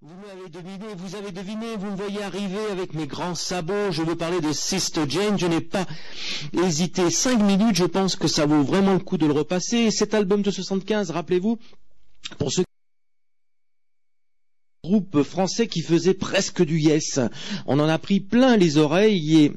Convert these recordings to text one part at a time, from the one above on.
Vous m'avez deviné, vous avez deviné, vous me voyez arriver avec mes grands sabots. Je veux parler de Sister Jane. Je n'ai pas hésité cinq minutes. Je pense que ça vaut vraiment le coup de le repasser. Cet album de 75, rappelez-vous, pour ceux groupe français qui faisait presque du yes. On en a pris plein les oreilles et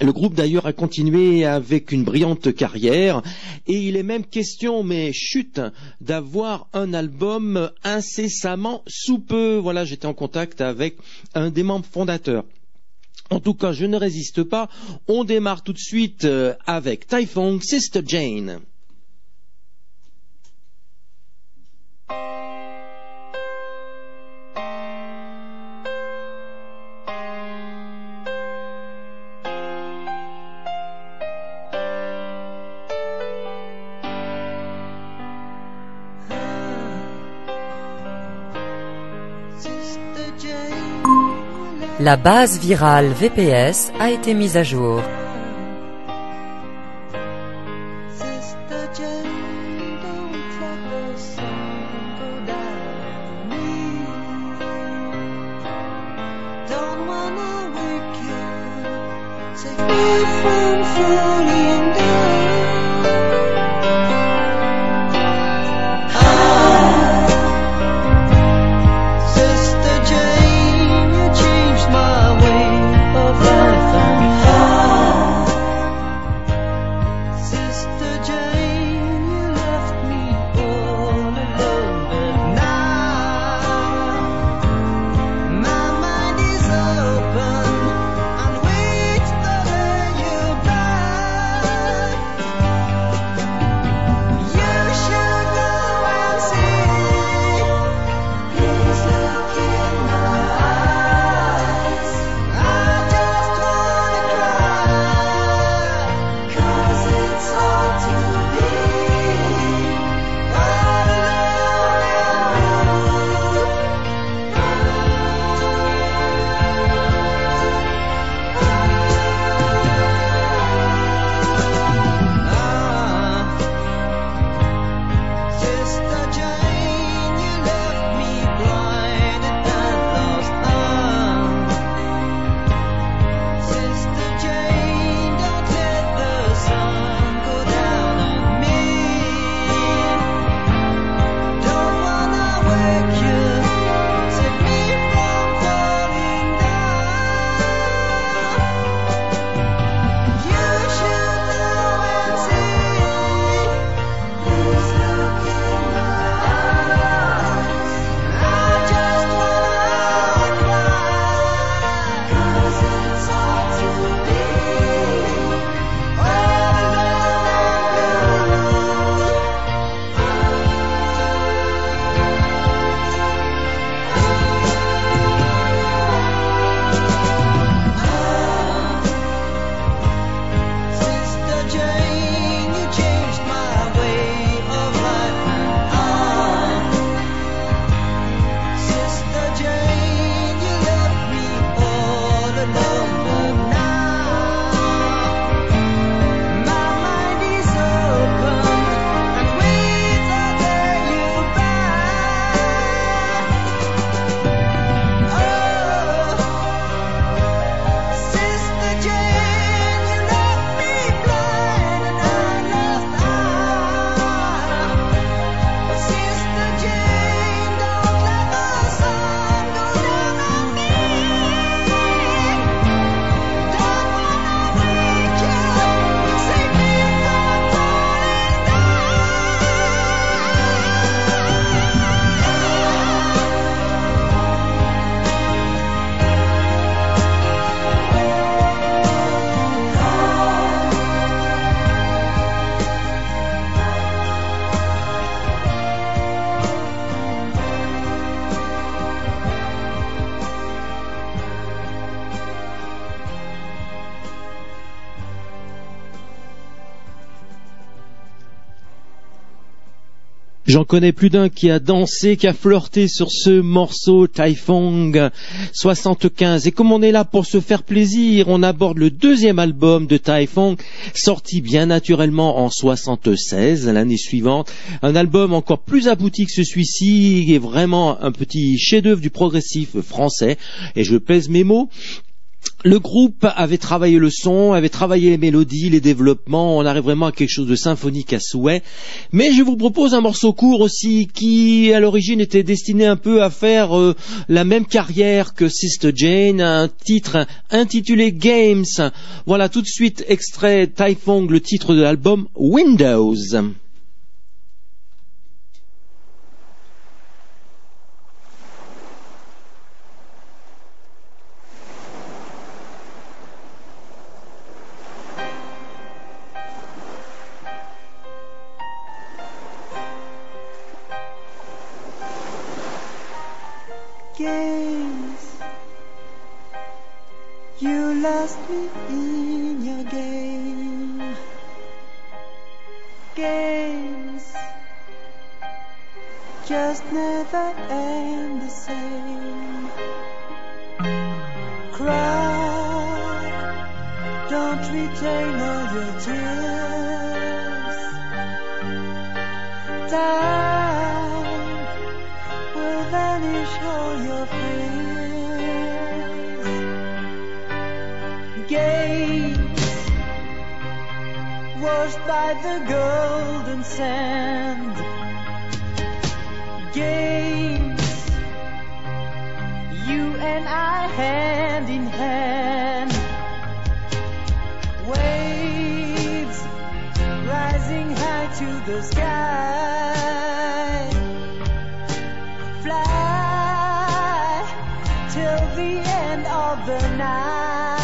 le groupe d'ailleurs a continué avec une brillante carrière et il est même question, mais chute, d'avoir un album incessamment sous peu. Voilà, j'étais en contact avec un des membres fondateurs. En tout cas, je ne résiste pas. On démarre tout de suite euh, avec Typhon Sister Jane. La base virale VPS a été mise à jour. J'en connais plus d'un qui a dansé, qui a flirté sur ce morceau Taifong 75. Et comme on est là pour se faire plaisir, on aborde le deuxième album de Taifong, sorti bien naturellement en 76, l'année suivante. Un album encore plus abouti que celui-ci, est vraiment un petit chef-d'œuvre du progressif français. Et je pèse mes mots. Le groupe avait travaillé le son, avait travaillé les mélodies, les développements, on arrive vraiment à quelque chose de symphonique à souhait. Mais je vous propose un morceau court aussi qui, à l'origine, était destiné un peu à faire euh, la même carrière que Sister Jane, un titre intitulé Games. Voilà tout de suite extrait Typhong, le titre de l'album Windows. lost me in your game. Games just never end the same. Cry, don't retain all your tears. Time will vanish all your fears. gates washed by the golden sand. Games you and I hand in hand. Waves rising high to the sky. Fly till the end of the night.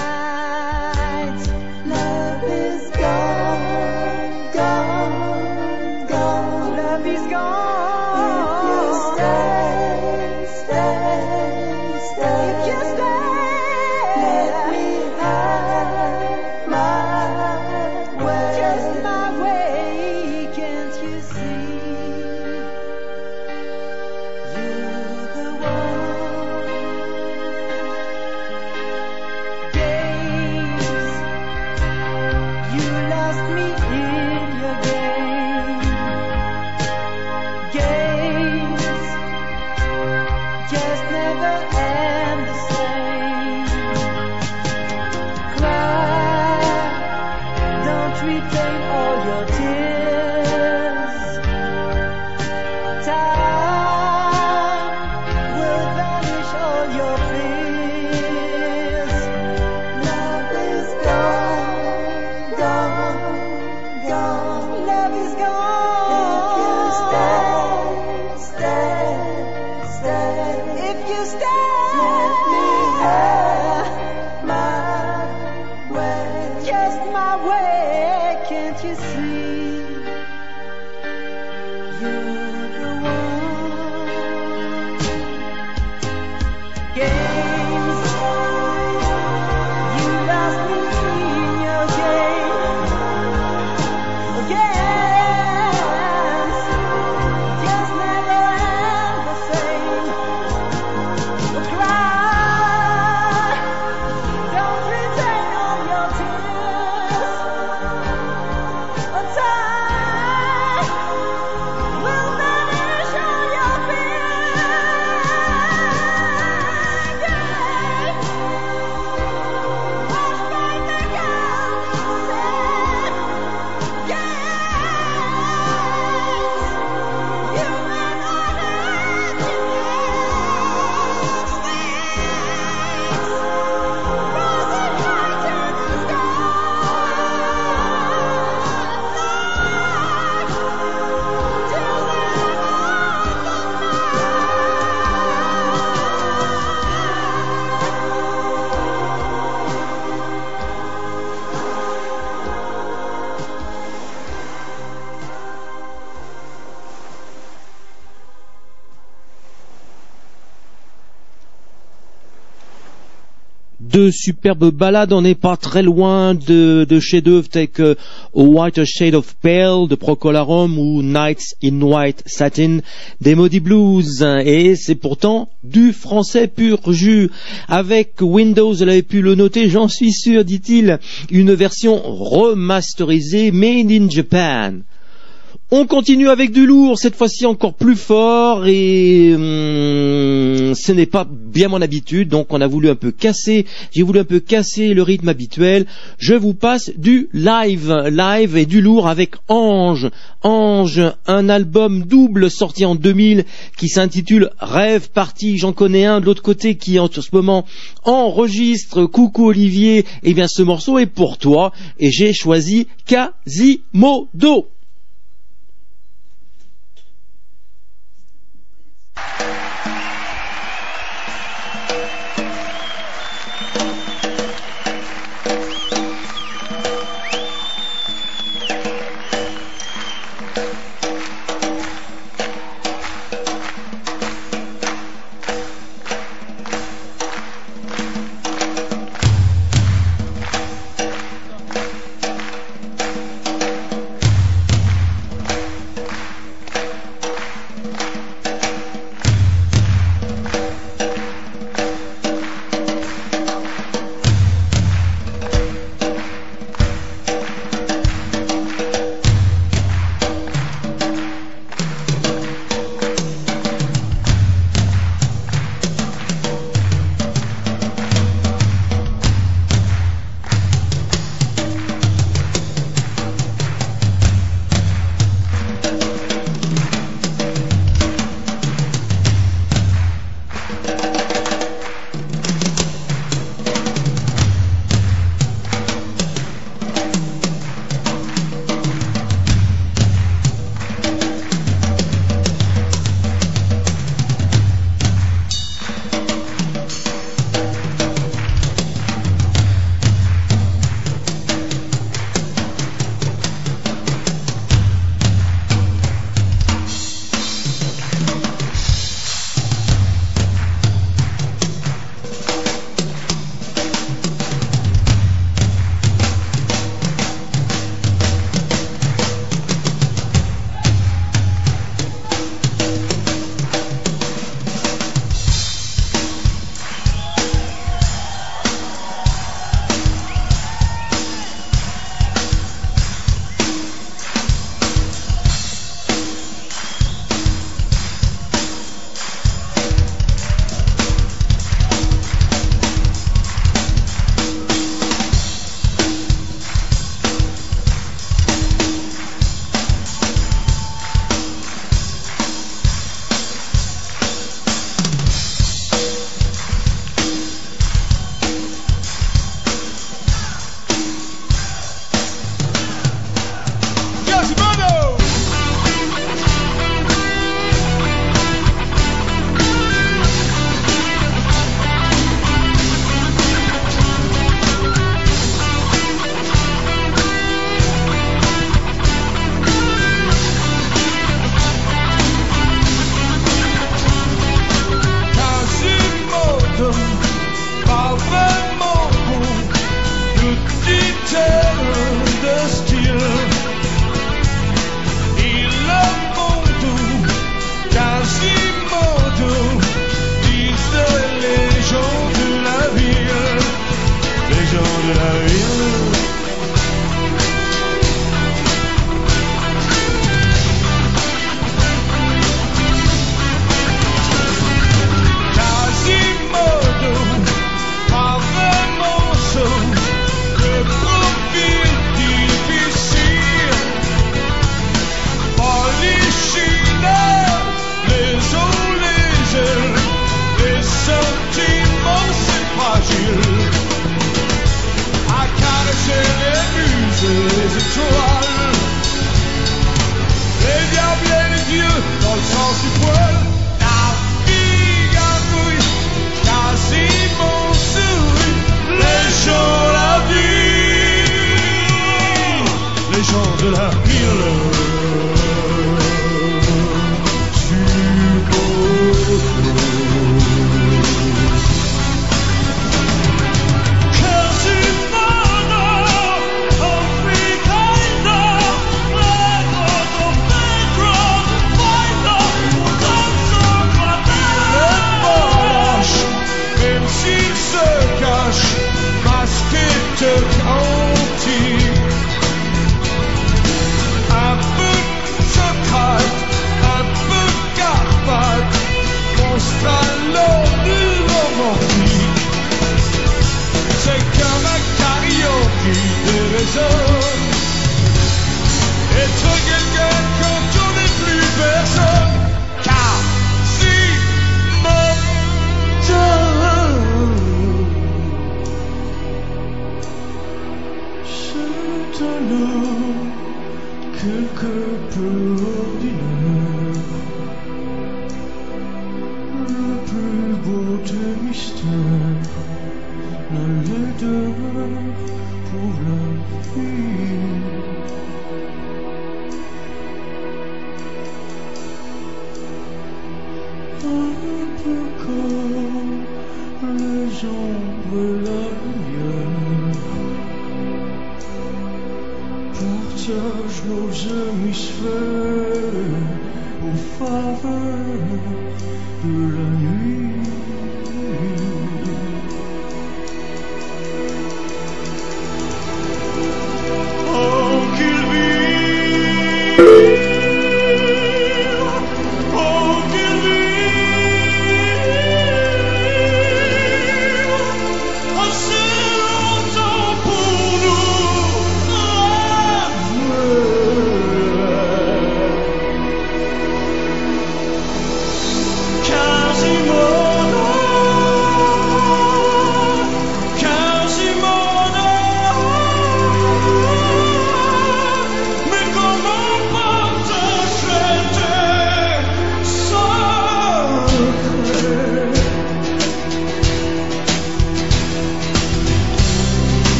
Deux superbes ballades. On n'est pas très loin de, de chefs-d'œuvre tels que A White Shade of Pale de Procolarum ou Nights in White Satin des Maudits Blues. Et c'est pourtant du français pur jus. Avec Windows, vous avez pu le noter, j'en suis sûr, dit-il, une version remasterisée made in Japan. On continue avec du lourd, cette fois-ci encore plus fort, et hum, ce n'est pas bien mon habitude, donc on a voulu un peu casser, j'ai voulu un peu casser le rythme habituel. Je vous passe du live, live et du lourd avec Ange. Ange, un album double sorti en 2000 qui s'intitule Rêve Parti. J'en connais un de l'autre côté qui en ce moment enregistre Coucou Olivier. Eh bien ce morceau est pour toi et j'ai choisi Quasimodo.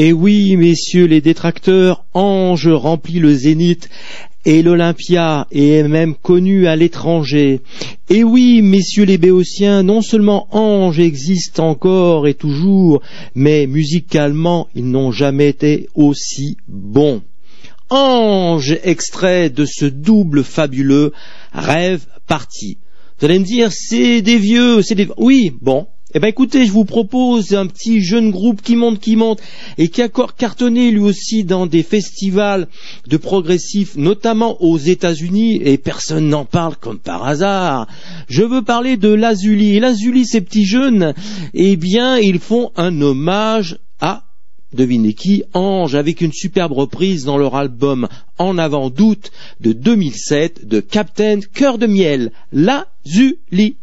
Et oui, messieurs les détracteurs, Ange remplit le zénith et l'Olympia est même connu à l'étranger. Et oui, messieurs les béotiens, non seulement Ange existe encore et toujours, mais musicalement, ils n'ont jamais été aussi bons. Ange, extrait de ce double fabuleux rêve parti. Vous allez me dire, c'est des vieux, c'est des... Oui, bon, eh ben écoutez, je vous propose un petit jeune groupe qui monte, qui monte, et qui a cartonné lui aussi dans des festivals de progressifs, notamment aux États-Unis, et personne n'en parle comme par hasard. Je veux parler de Lazuli. Et Lazuli, ces petits jeunes, eh bien, ils font un hommage à Devinez qui Ange avec une superbe reprise dans leur album En avant d'août de 2007 de Captain Cœur de Miel, Lazuli.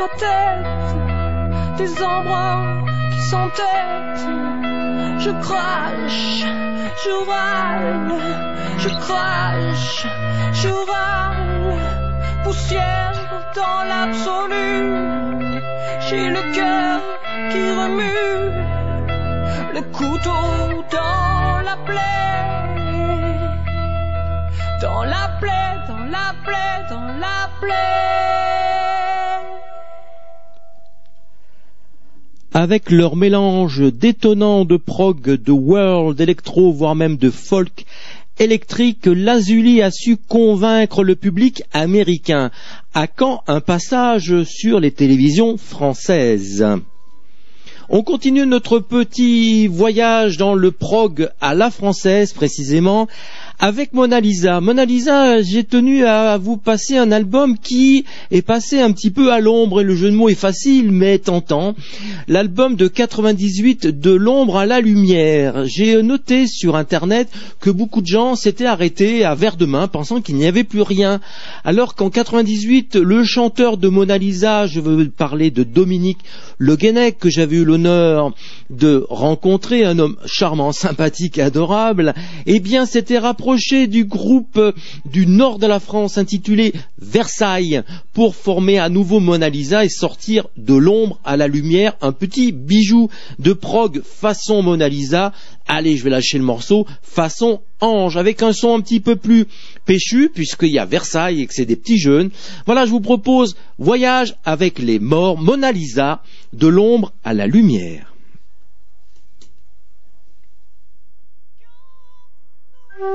Ma tête Des embruns qui s'entêtent. Je crache, je râle, je crache, je râle. Poussière dans l'absolu. J'ai le cœur qui remue. Le couteau dans la plaie. Dans la plaie, dans la plaie, dans la plaie. Avec leur mélange détonnant de prog, de world, d'électro, voire même de folk électrique, Lazuli a su convaincre le public américain. À quand un passage sur les télévisions françaises? On continue notre petit voyage dans le prog à la française précisément avec Mona Lisa. Mona Lisa, j'ai tenu à vous passer un album qui est passé un petit peu à l'ombre et le jeu de mots est facile mais tentant. L'album de 98 de l'ombre à la lumière. J'ai noté sur internet que beaucoup de gens s'étaient arrêtés à verre de main pensant qu'il n'y avait plus rien. Alors qu'en 98, le chanteur de Mona Lisa, je veux parler de Dominique Le Guenec que j'avais eu l'honneur de rencontrer, un homme charmant, sympathique, adorable, eh bien s'était rapproché du groupe euh, du nord de la France intitulé Versailles pour former à nouveau Mona Lisa et sortir de l'ombre à la lumière un petit bijou de prog façon Mona Lisa. Allez, je vais lâcher le morceau façon ange avec un son un petit peu plus péchu puisqu'il y a Versailles et que c'est des petits jeunes. Voilà, je vous propose Voyage avec les morts Mona Lisa de l'ombre à la lumière. Ce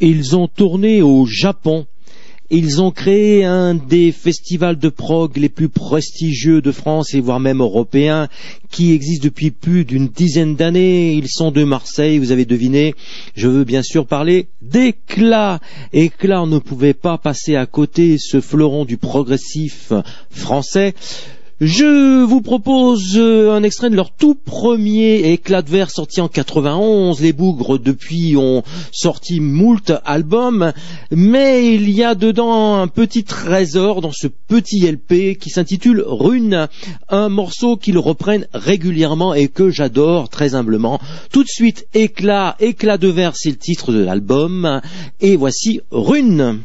Ils ont tourné au Japon. Ils ont créé un des festivals de prog les plus prestigieux de France et voire même européens qui existe depuis plus d'une dizaine d'années. Ils sont de Marseille, vous avez deviné. Je veux bien sûr parler d'Éclat. Éclat, ne pouvait pas passer à côté ce fleuron du progressif français. Je vous propose euh, un extrait de leur tout premier éclat de verre sorti en 91. Les bougres depuis ont sorti moult albums, mais il y a dedans un petit trésor dans ce petit LP qui s'intitule Rune, un morceau qu'ils reprennent régulièrement et que j'adore très humblement. Tout de suite, éclat, éclat de verre, c'est le titre de l'album, et voici Rune.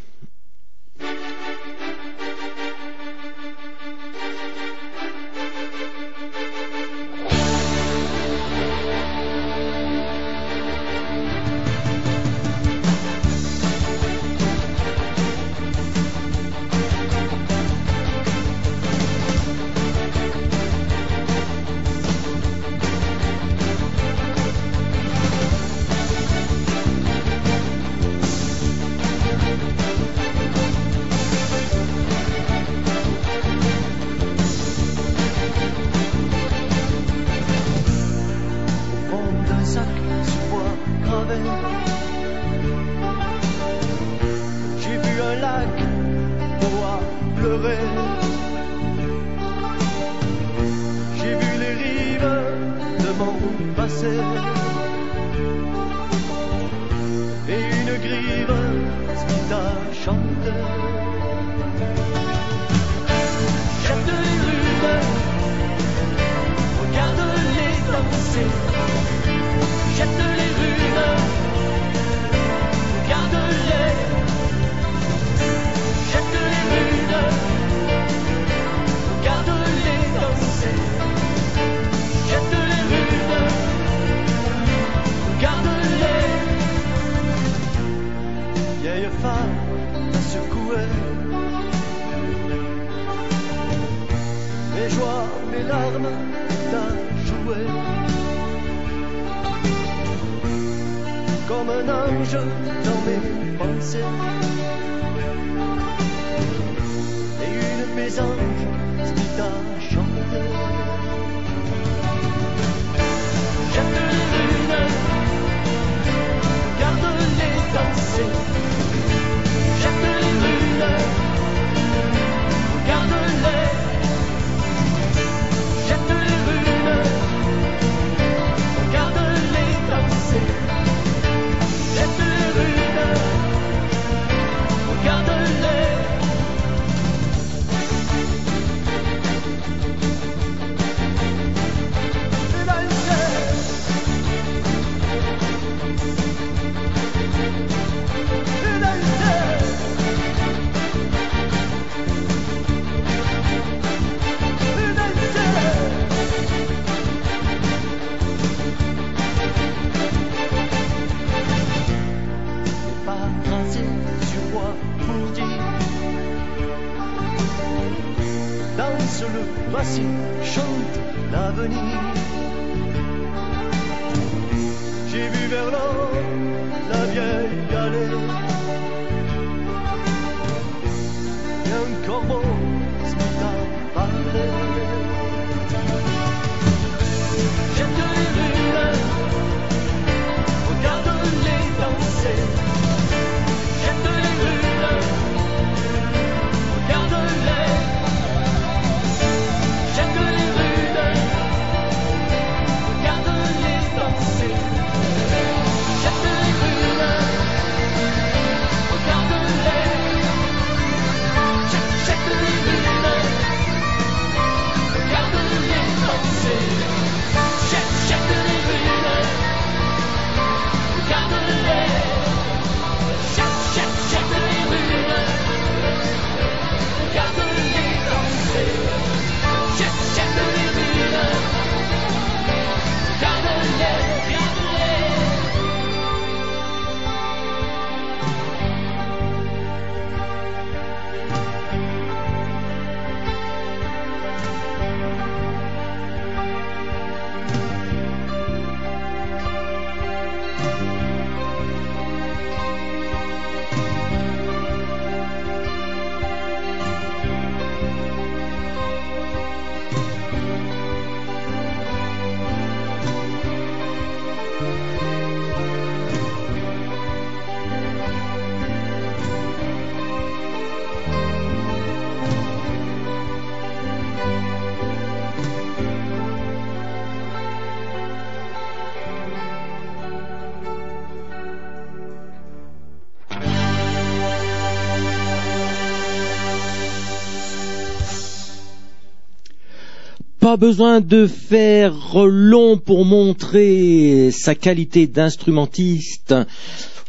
Pas besoin de faire long pour montrer sa qualité d'instrumentiste.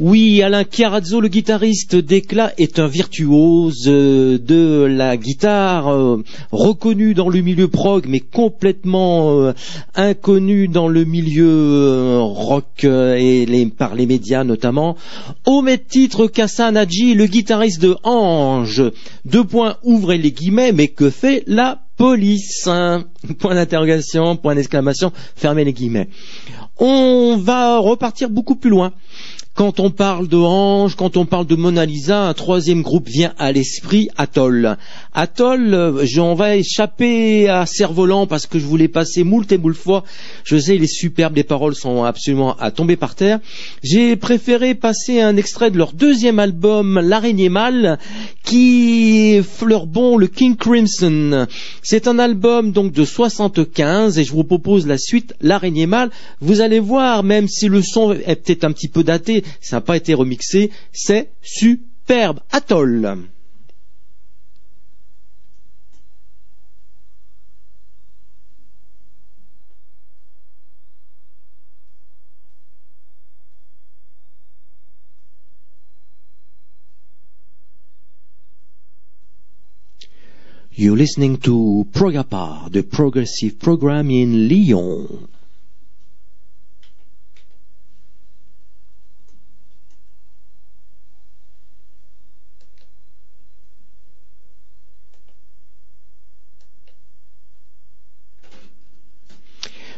Oui, Alain Chiarazzo, le guitariste d'Éclat, est un virtuose euh, de la guitare, euh, reconnu dans le milieu prog, mais complètement euh, inconnu dans le milieu rock et par les médias notamment. Au même titre qu'Hassan Hadji, le guitariste de Ange. Deux points, ouvrez les guillemets, mais que fait la police hein Point d'interrogation, point d'exclamation, fermez les guillemets. On va repartir beaucoup plus loin. Quand on parle de Ange, quand on parle de Mona Lisa, un troisième groupe vient à l'esprit, Atoll. Atoll, euh, on va échapper à Cerf-Volant parce que je voulais passer moult et moult fois. Je sais, il est superbe, les paroles sont absolument à tomber par terre. J'ai préféré passer un extrait de leur deuxième album, L'araignée mâle, qui fleure bon le King Crimson. C'est un album donc de 75 et je vous propose la suite, L'araignée mâle. Vous allez voir, même si le son est peut-être un petit peu daté, ça n'a pas été remixé, c'est superbe. Atoll. You're listening to Progapar, the progressive program in Lyon.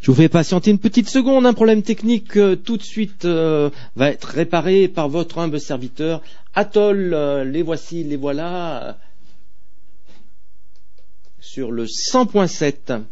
Je vous fais patienter une petite seconde, un problème technique euh, tout de suite euh, va être réparé par votre humble serviteur. Atoll, euh, les voici, les voilà sur le 100.7.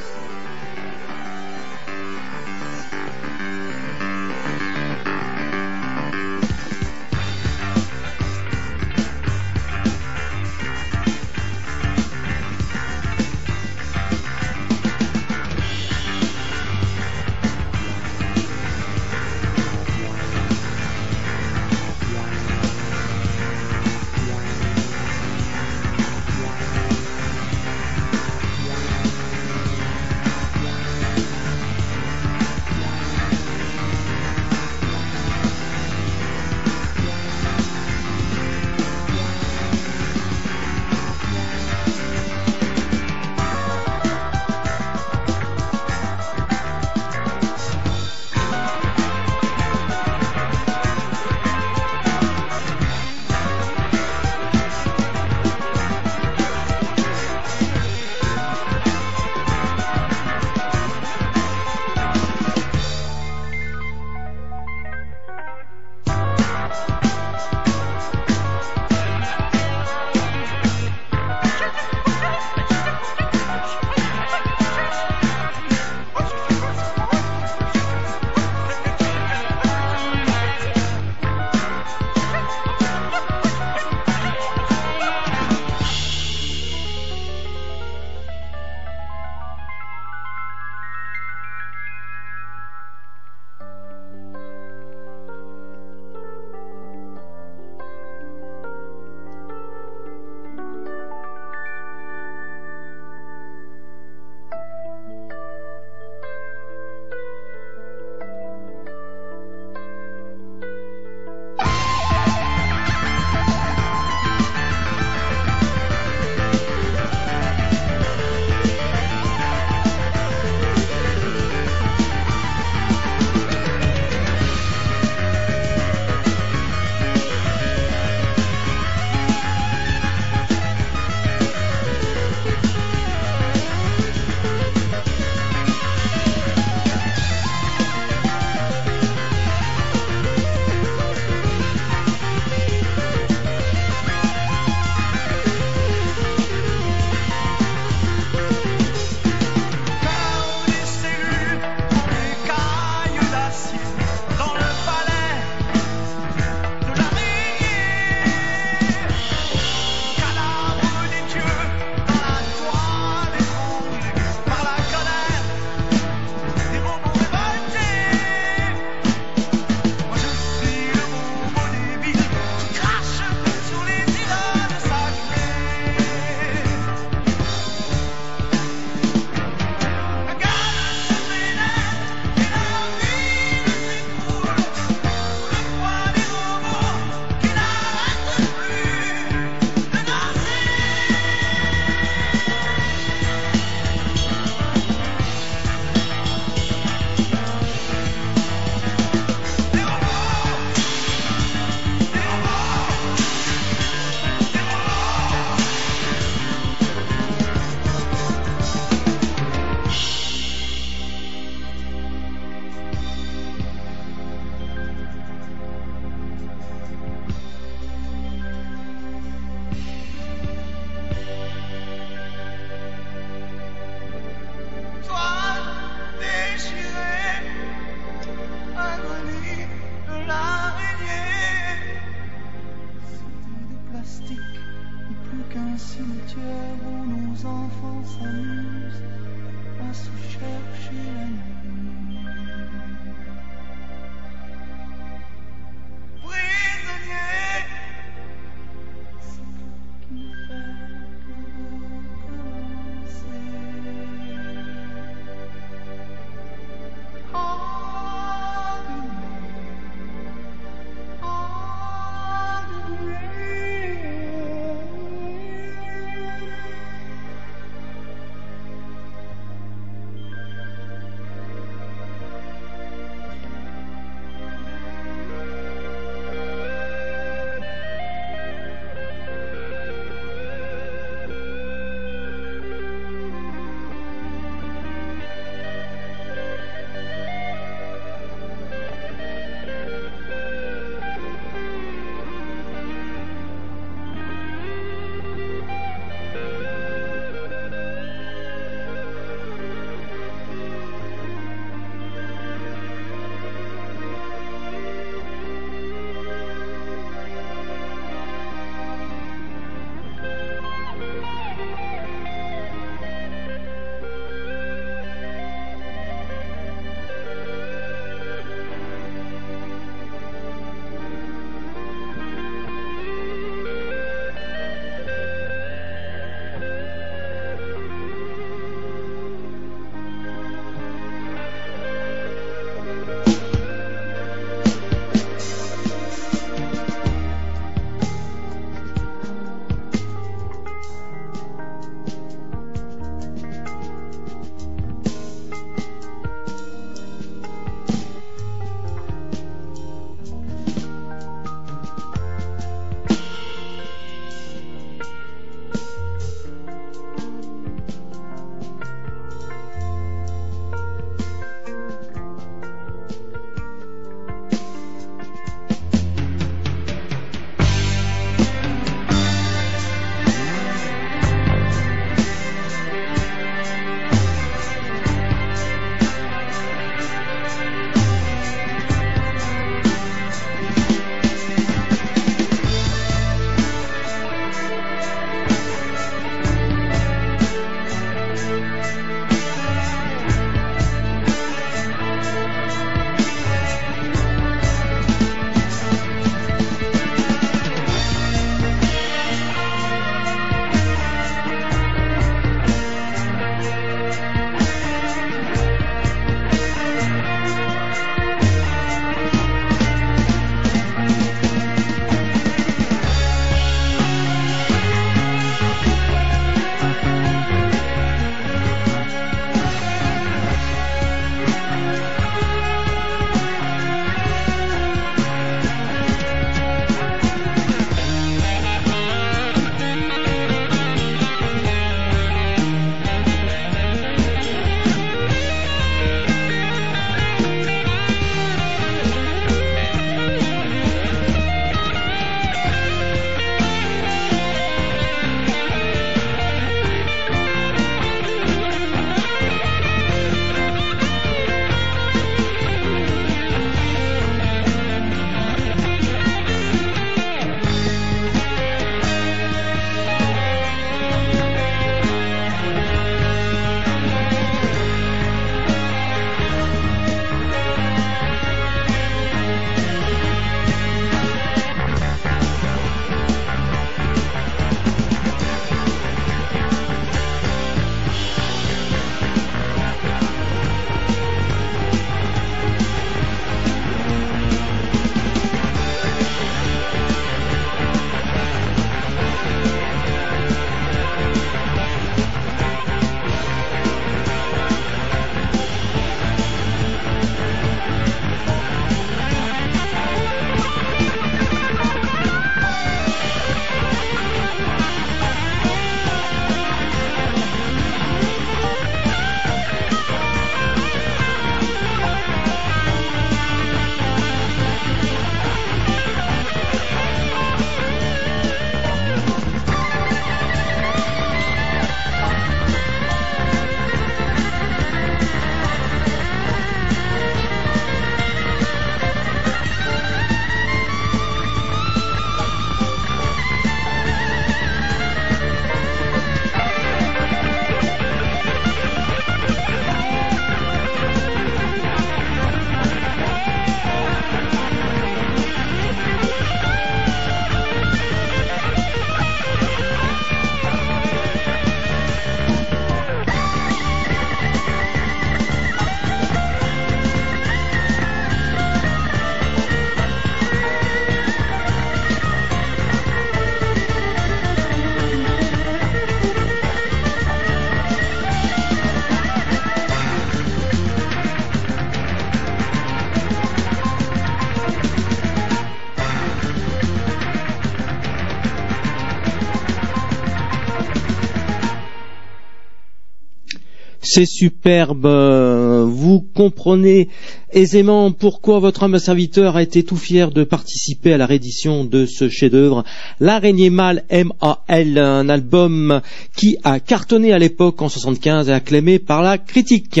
C'est superbe. Euh, Vous comprenez aisément pourquoi votre humble serviteur a été tout fier de participer à la réédition de ce chef-d'œuvre, L'araignée mâle M.A.L., un album qui a cartonné à l'époque en 75 et acclamé par la critique.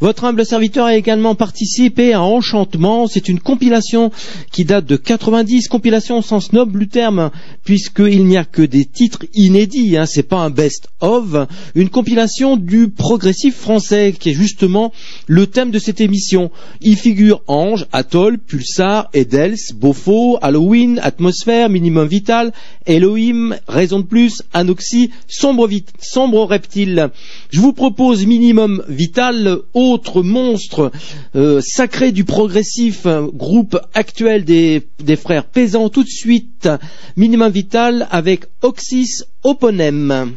Votre humble serviteur a également participé à Enchantement. C'est une compilation qui date de 90, compilation au sens noble du terme, puisqu'il n'y a que des titres inédits. Hein, c'est pas un best-of, une compilation du progressif français, qui est justement le thème de cette émission. Y figurent Ange, Atoll, Pulsar, Edels, Beaufort, Halloween, Atmosphère, Minimum Vital, Elohim, Raison de Plus, Anoxie, Sombre, Sombre Reptile. Je vous propose Minimum Vital, autre monstre euh, sacré du progressif, groupe actuel des, frères Pesant. Tout de suite, Minimum Vital avec Oxys Oponem.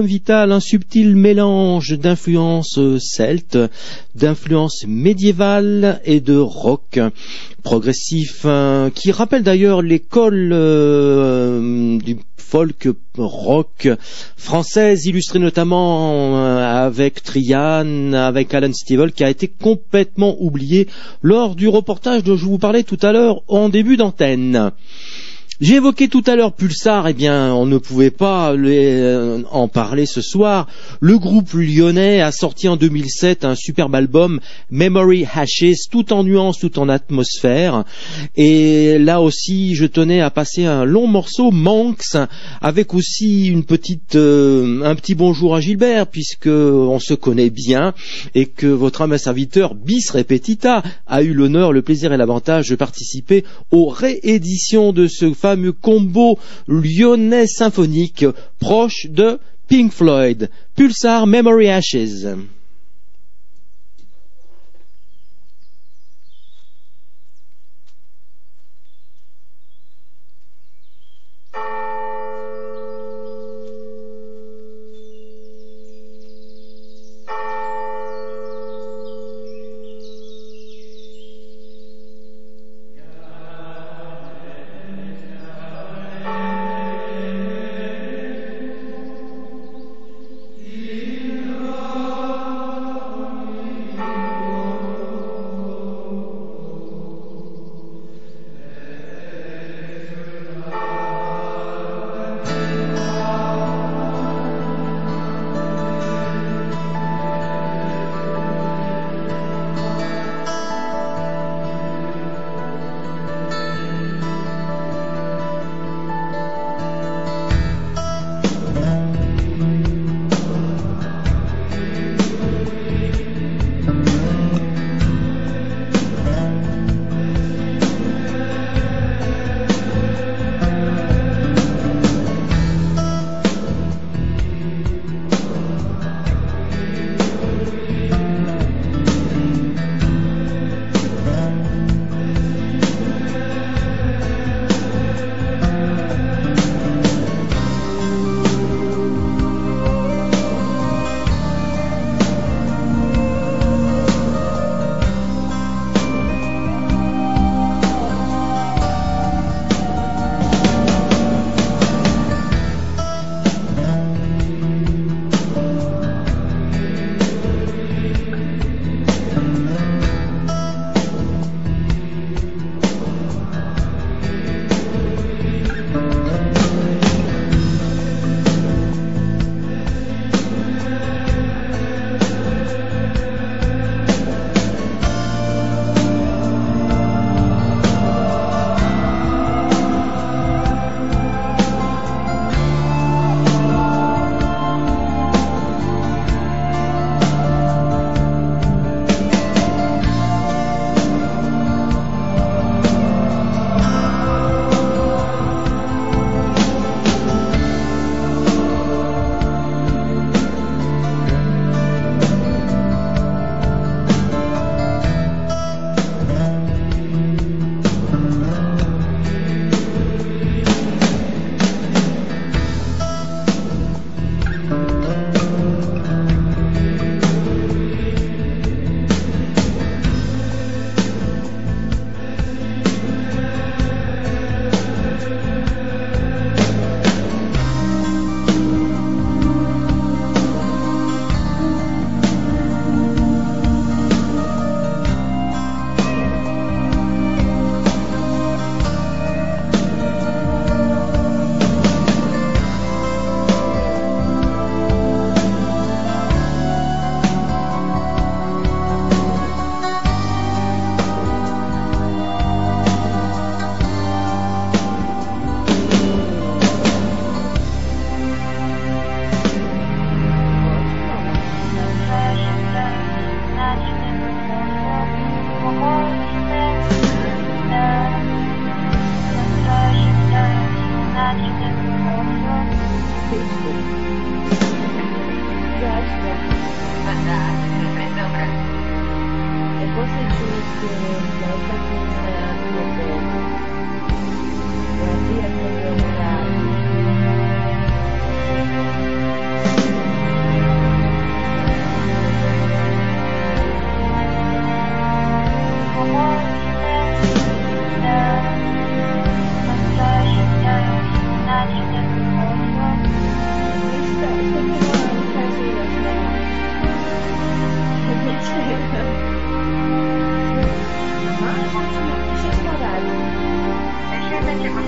Vital, un subtil mélange d'influences celtes, d'influences médiévales et de rock progressif, euh, qui rappelle d'ailleurs l'école euh, du folk rock française, illustrée notamment euh, avec Trian, avec Alan Stivell, qui a été complètement oublié lors du reportage dont je vous parlais tout à l'heure en début d'antenne. J'ai évoqué tout à l'heure Pulsar, eh bien, on ne pouvait pas euh, en parler ce soir. Le groupe lyonnais a sorti en 2007 un superbe album, Memory Hashes, tout en nuances, tout en atmosphère. Et là aussi, je tenais à passer un long morceau, Manx, avec aussi une petite, euh, un petit bonjour à Gilbert, puisque on se connaît bien et que votre âme serviteur bis repetita a eu l'honneur, le plaisir et l'avantage de participer aux rééditions de ce fameux combo lyonnais symphonique proche de Pink Floyd, Pulsar Memory Ashes.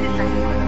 Thank you.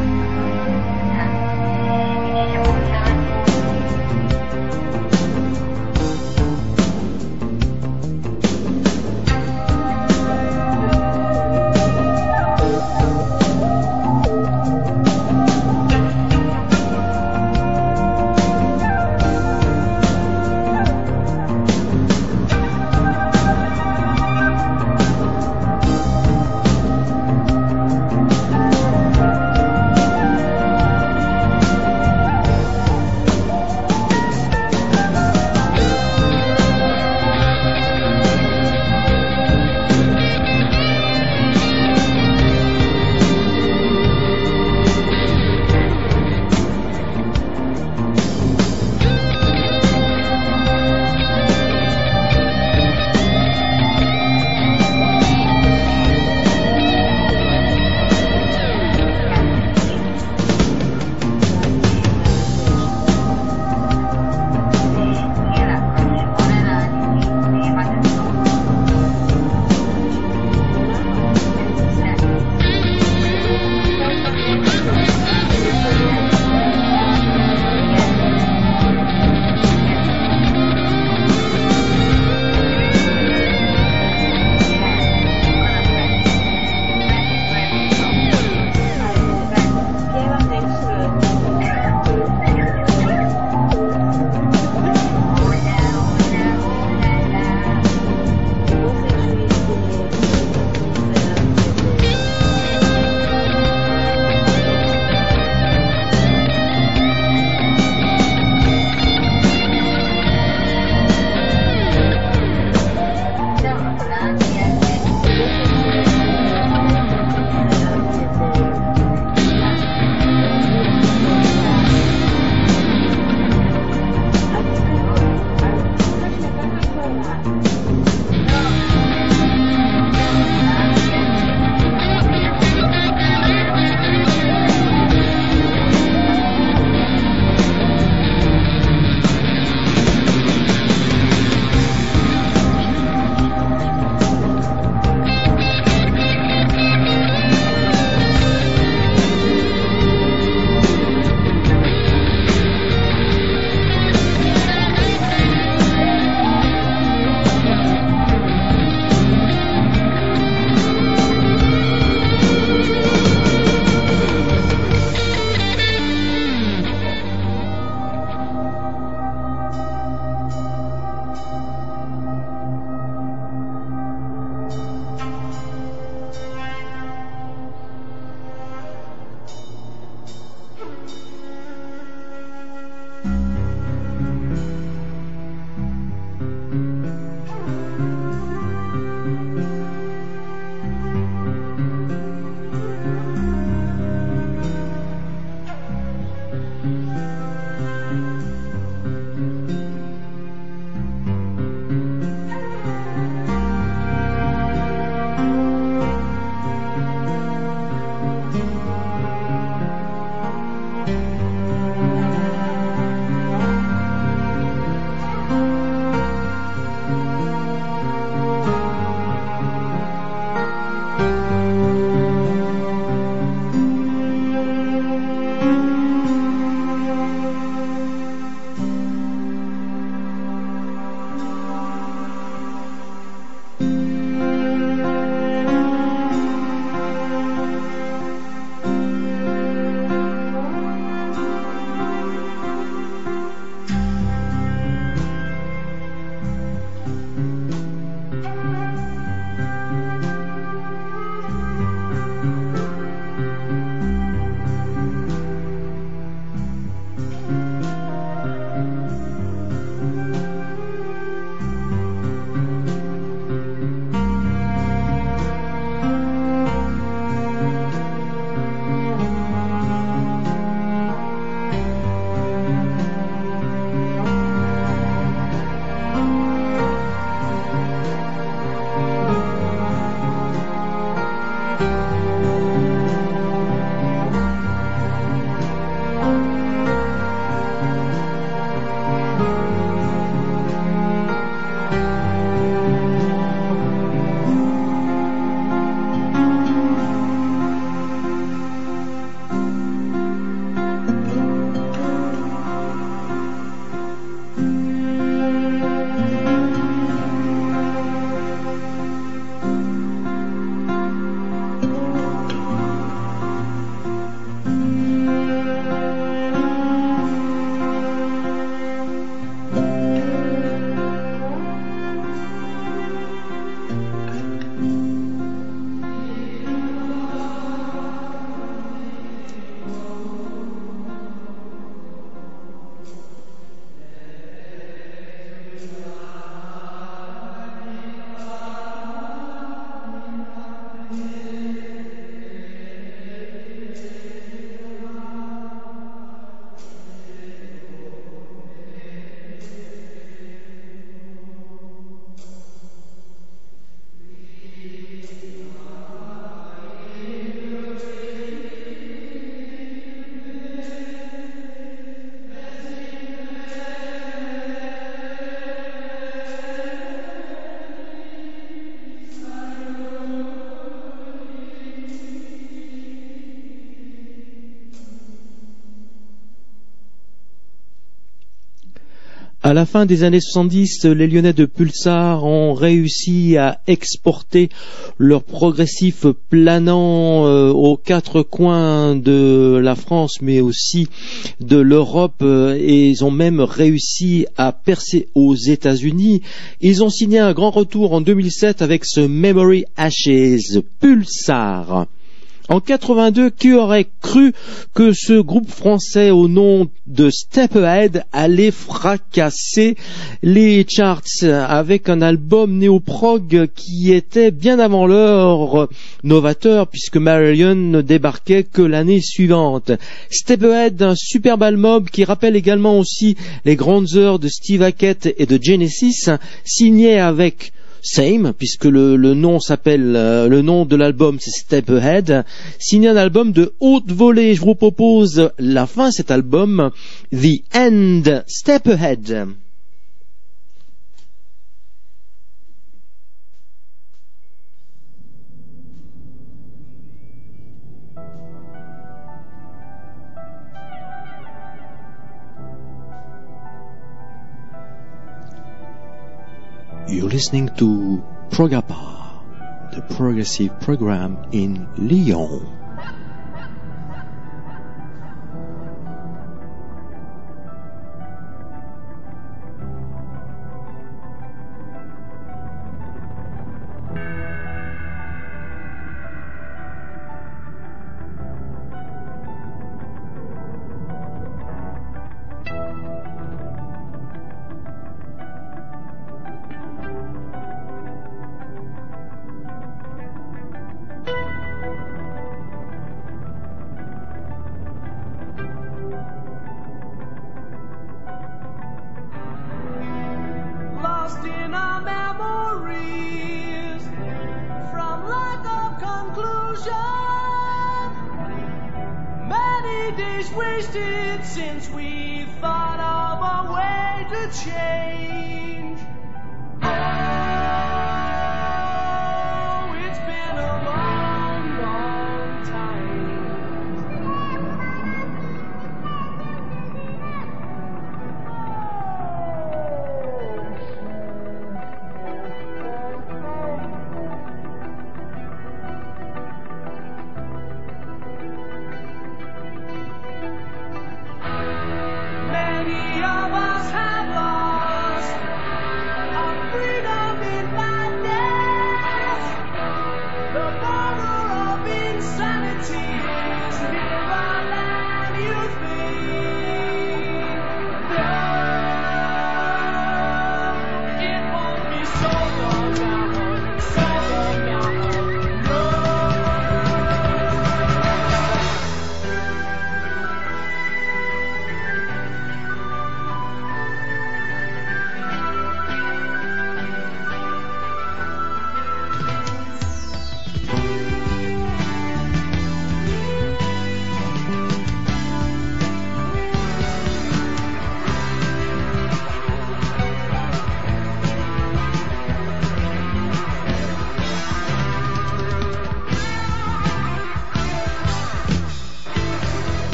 La fin des années 70, les Lyonnais de Pulsar ont réussi à exporter leur progressif planant euh, aux quatre coins de la France, mais aussi de l'Europe, euh, et ils ont même réussi à percer aux États-Unis. Ils ont signé un grand retour en 2007 avec ce Memory Ashes Pulsar. En 82, qui aurait cru que ce groupe français au nom de Step Ahead allait fracasser les charts avec un album néo-prog qui était bien avant l'heure novateur puisque Marillion ne débarquait que l'année suivante. Step Ahead, un superbe album qui rappelle également aussi les grandes heures de Steve Hackett et de Genesis, signé avec Same, puisque le, nom s'appelle, euh, le nom de l'album c'est Step Ahead, signé un album de haute volée. Je vous propose la fin de cet album, The End, Step Ahead. You're listening to Progapa, the progressive program in Lyon. Change.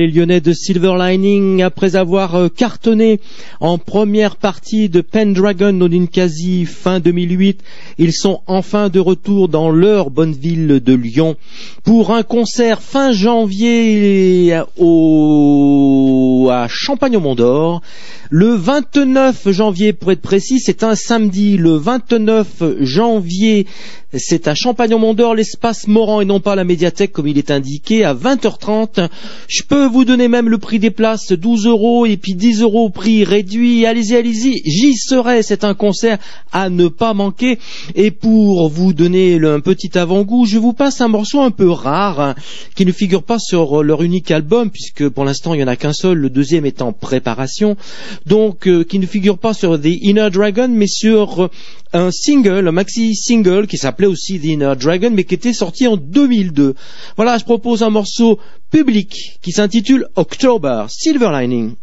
Les Lyonnais de Silver Lining, après avoir euh, cartonné en première partie de Pendragon au Ninkasi fin 2008, ils sont enfin de retour dans leur bonne ville de Lyon pour un concert fin janvier au, à Champagne au Mont d'Or. Le 29 janvier, pour être précis, c'est un samedi. Le 29 janvier, c'est à Champagne-au-Mont d'Or, l'espace Morand et non pas la médiathèque comme il est indiqué, à 20h30. Je peux vous donner même le prix des places, 12 euros et puis 10 euros prix réduit. Allez-y, allez-y, j'y serai. C'est un concert à ne pas manquer. Et pour vous donner un petit avant-goût, je vous passe un morceau un peu rare hein, qui ne figure pas sur leur unique album puisque pour l'instant il n'y en a qu'un seul, le deuxième est en préparation donc euh, qui ne figure pas sur The Inner Dragon, mais sur euh, un single, un maxi single qui s'appelait aussi The Inner Dragon, mais qui était sorti en 2002. Voilà, je propose un morceau public qui s'intitule October, Silver Lining.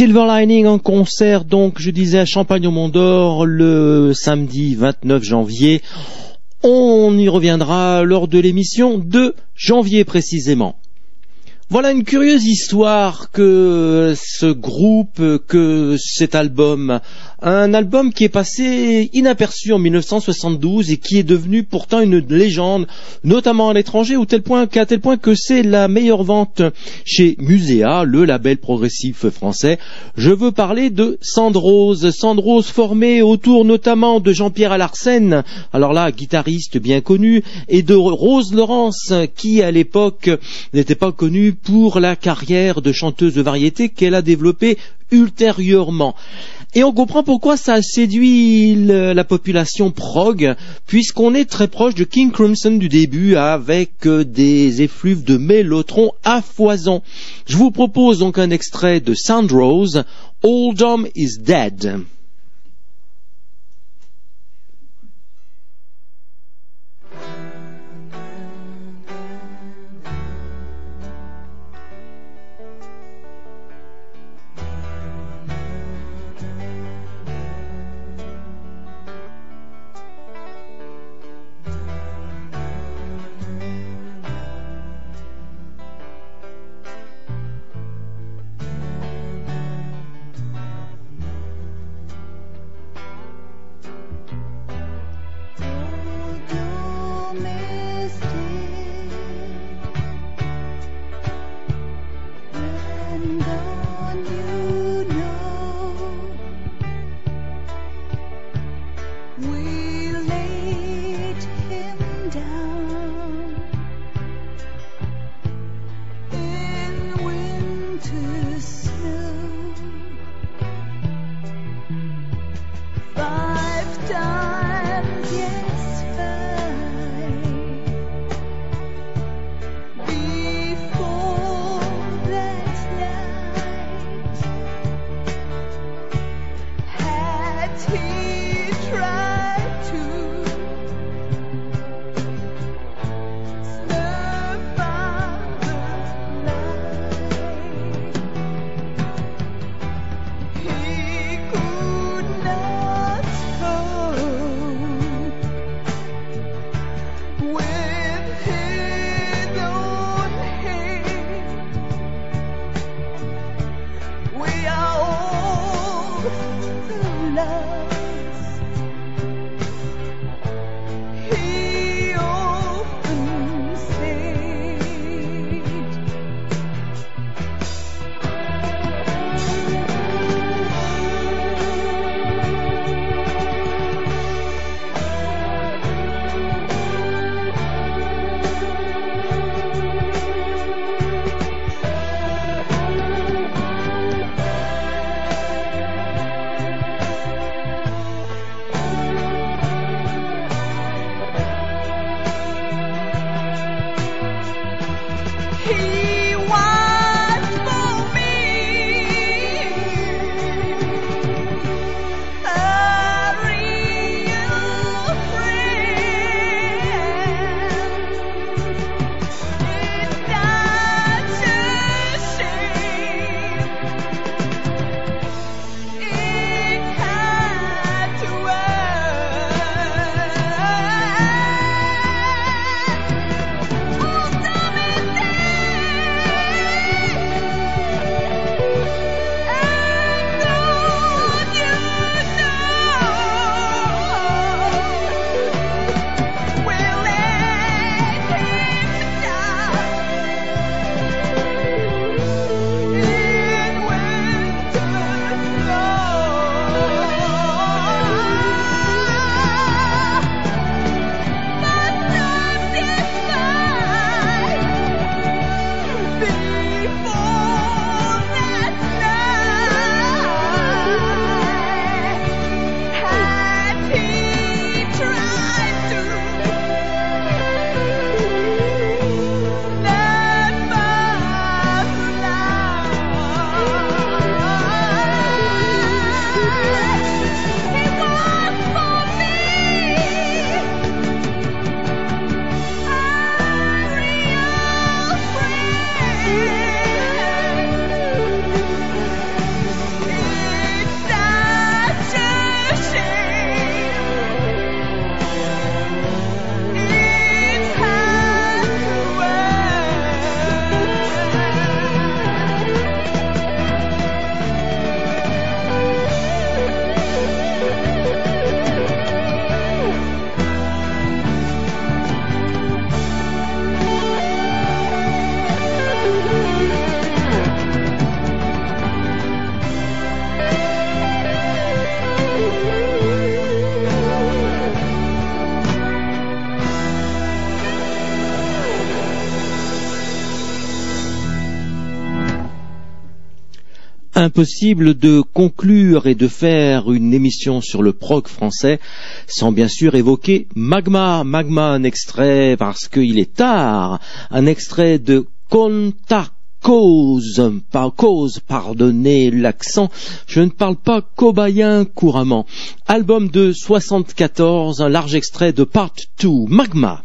Silver Lining en concert, donc, je disais, à Champagne au Mont d'Or, le samedi 29 janvier. On y reviendra lors de l'émission de janvier précisément. Voilà une curieuse histoire que ce groupe, que cet album, un album qui est passé inaperçu en 1972 et qui est devenu pourtant une légende, notamment à l'étranger, au tel point qu'à tel point que c'est la meilleure vente chez Muséa, le label progressif français. Je veux parler de Sandrose, Sandrose formé autour notamment de Jean-Pierre Alarsen, alors là guitariste bien connu, et de Rose Laurence qui à l'époque n'était pas connue pour la carrière de chanteuse de variété qu'elle a développée ultérieurement. Et on comprend pourquoi ça a séduit la population prog, puisqu'on est très proche de King Crimson du début avec euh, des effluves de mélotron à foison. Je vous propose donc un extrait de Sandrose, Oldham is Dead. Impossible de conclure et de faire une émission sur le prog français sans bien sûr évoquer Magma. Magma, un extrait parce qu'il est tard, un extrait de Contact cause, par cause, pardonnez l'accent, je ne parle pas cobayen couramment. Album de 74, un large extrait de Part 2, Magma.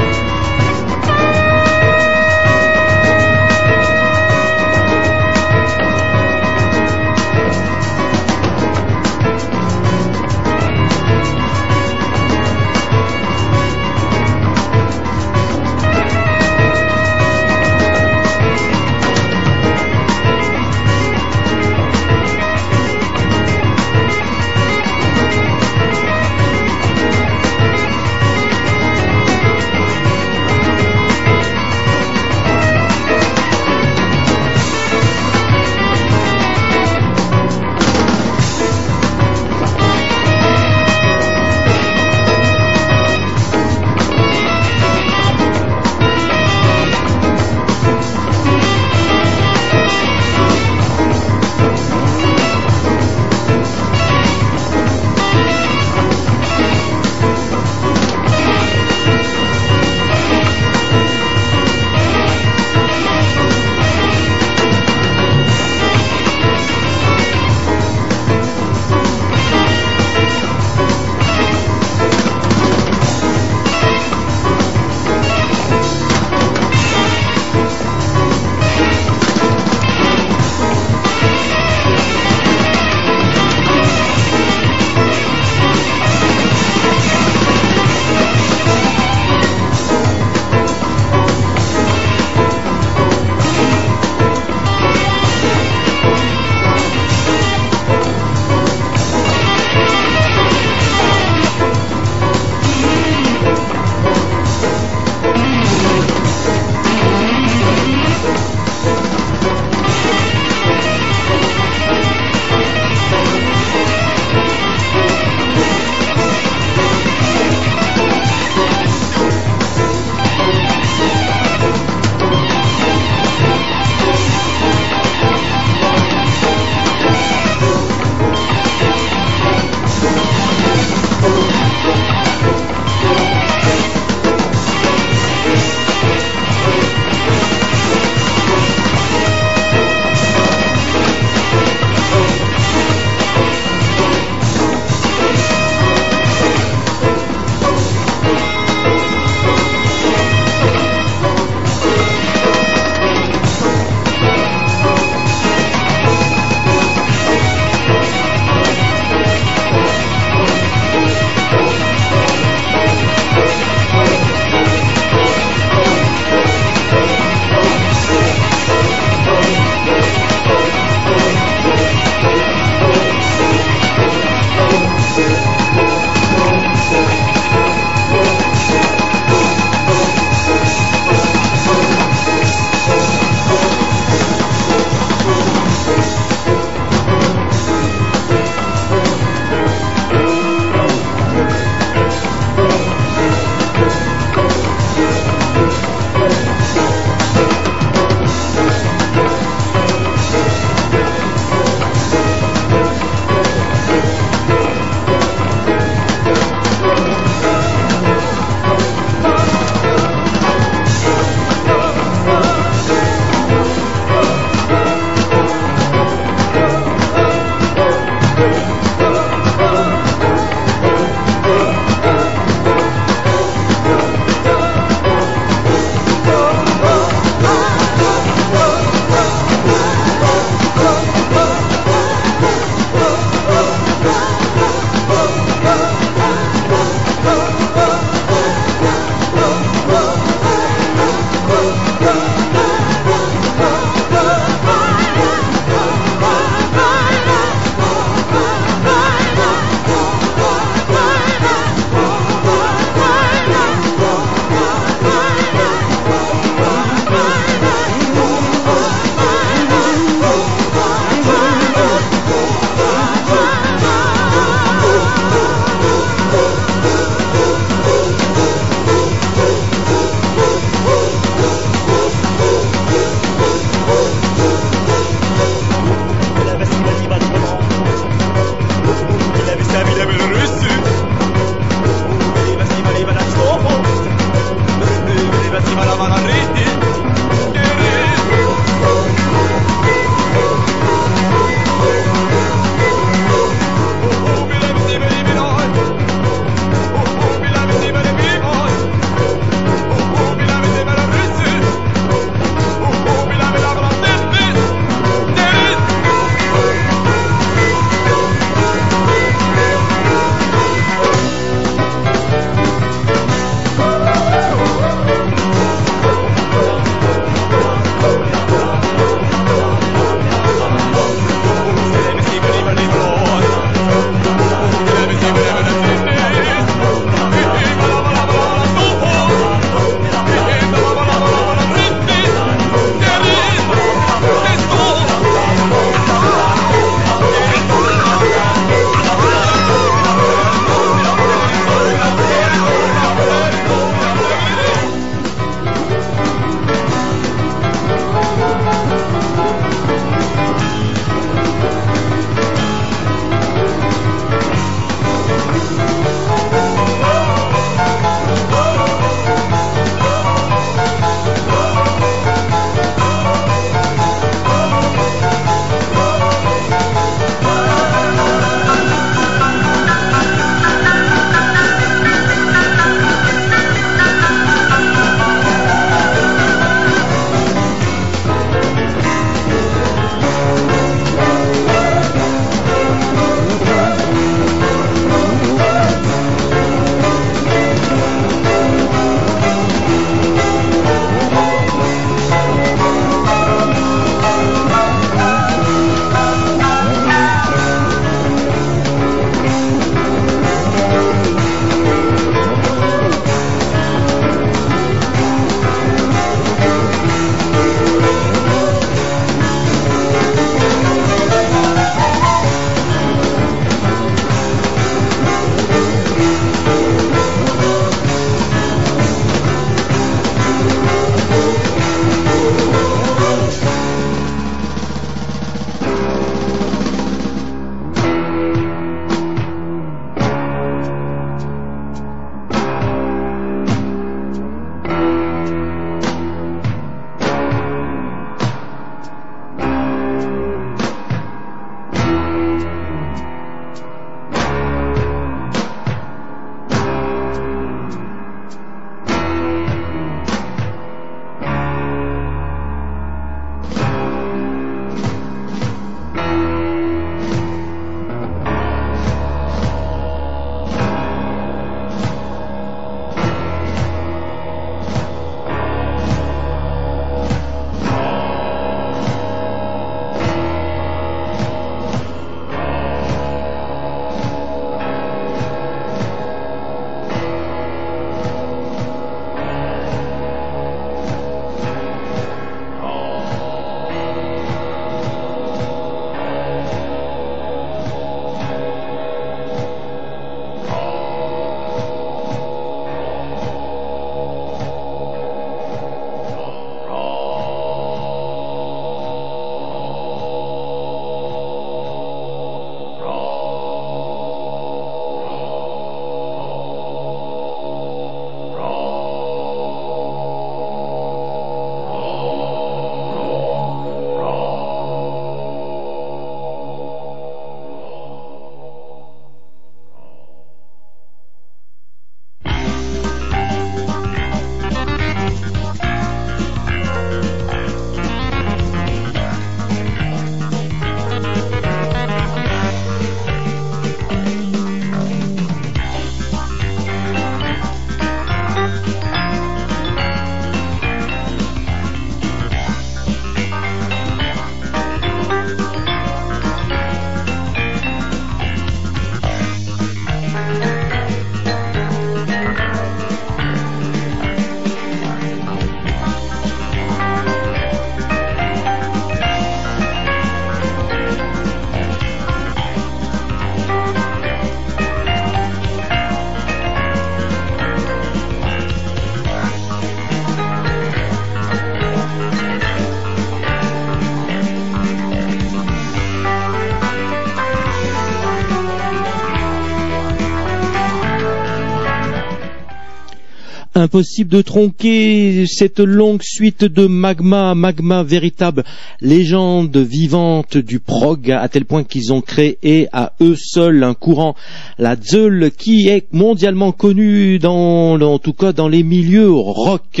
Impossible de tronquer cette longue suite de magma, magma véritable légende vivante du prog, à tel point qu'ils ont créé à eux seuls un courant, la Zeul, qui est mondialement connu dans, en tout cas dans les milieux rock.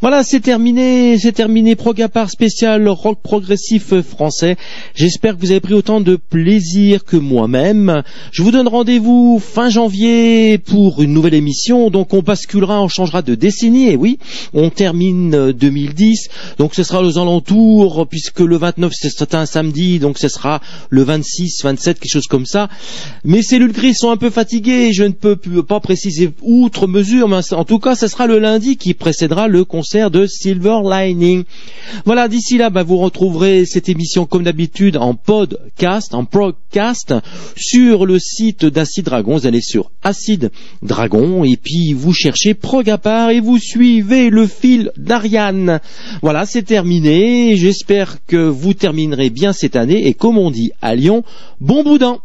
Voilà, c'est terminé, c'est terminé prog à part spécial rock progressif français. J'espère que vous avez pris autant de plaisir que moi-même. Je vous donne rendez-vous fin janvier pour une nouvelle émission. Donc on basculera, on changera de décennie. Et oui, on termine 2010. Donc ce sera aux alentours, puisque le 29 c'est un samedi, donc ce sera le 26, 27, quelque chose comme ça. Mes cellules grises sont un peu fatiguées. Je ne peux pas préciser outre mesure, mais en tout cas, ce sera le lundi qui précédera le concert de Silver Lining. Voilà, d'ici là, bah, vous retrouverez cette émission comme d'habitude en podcast, en podcast, sur le site d'Acid Dragon. Vous allez sur Acid Dragon et puis vous cherchez Et vous suivez le fil d'Ariane. Voilà, c'est terminé. J'espère que vous terminerez bien cette année et comme on dit à Lyon, bon boudin.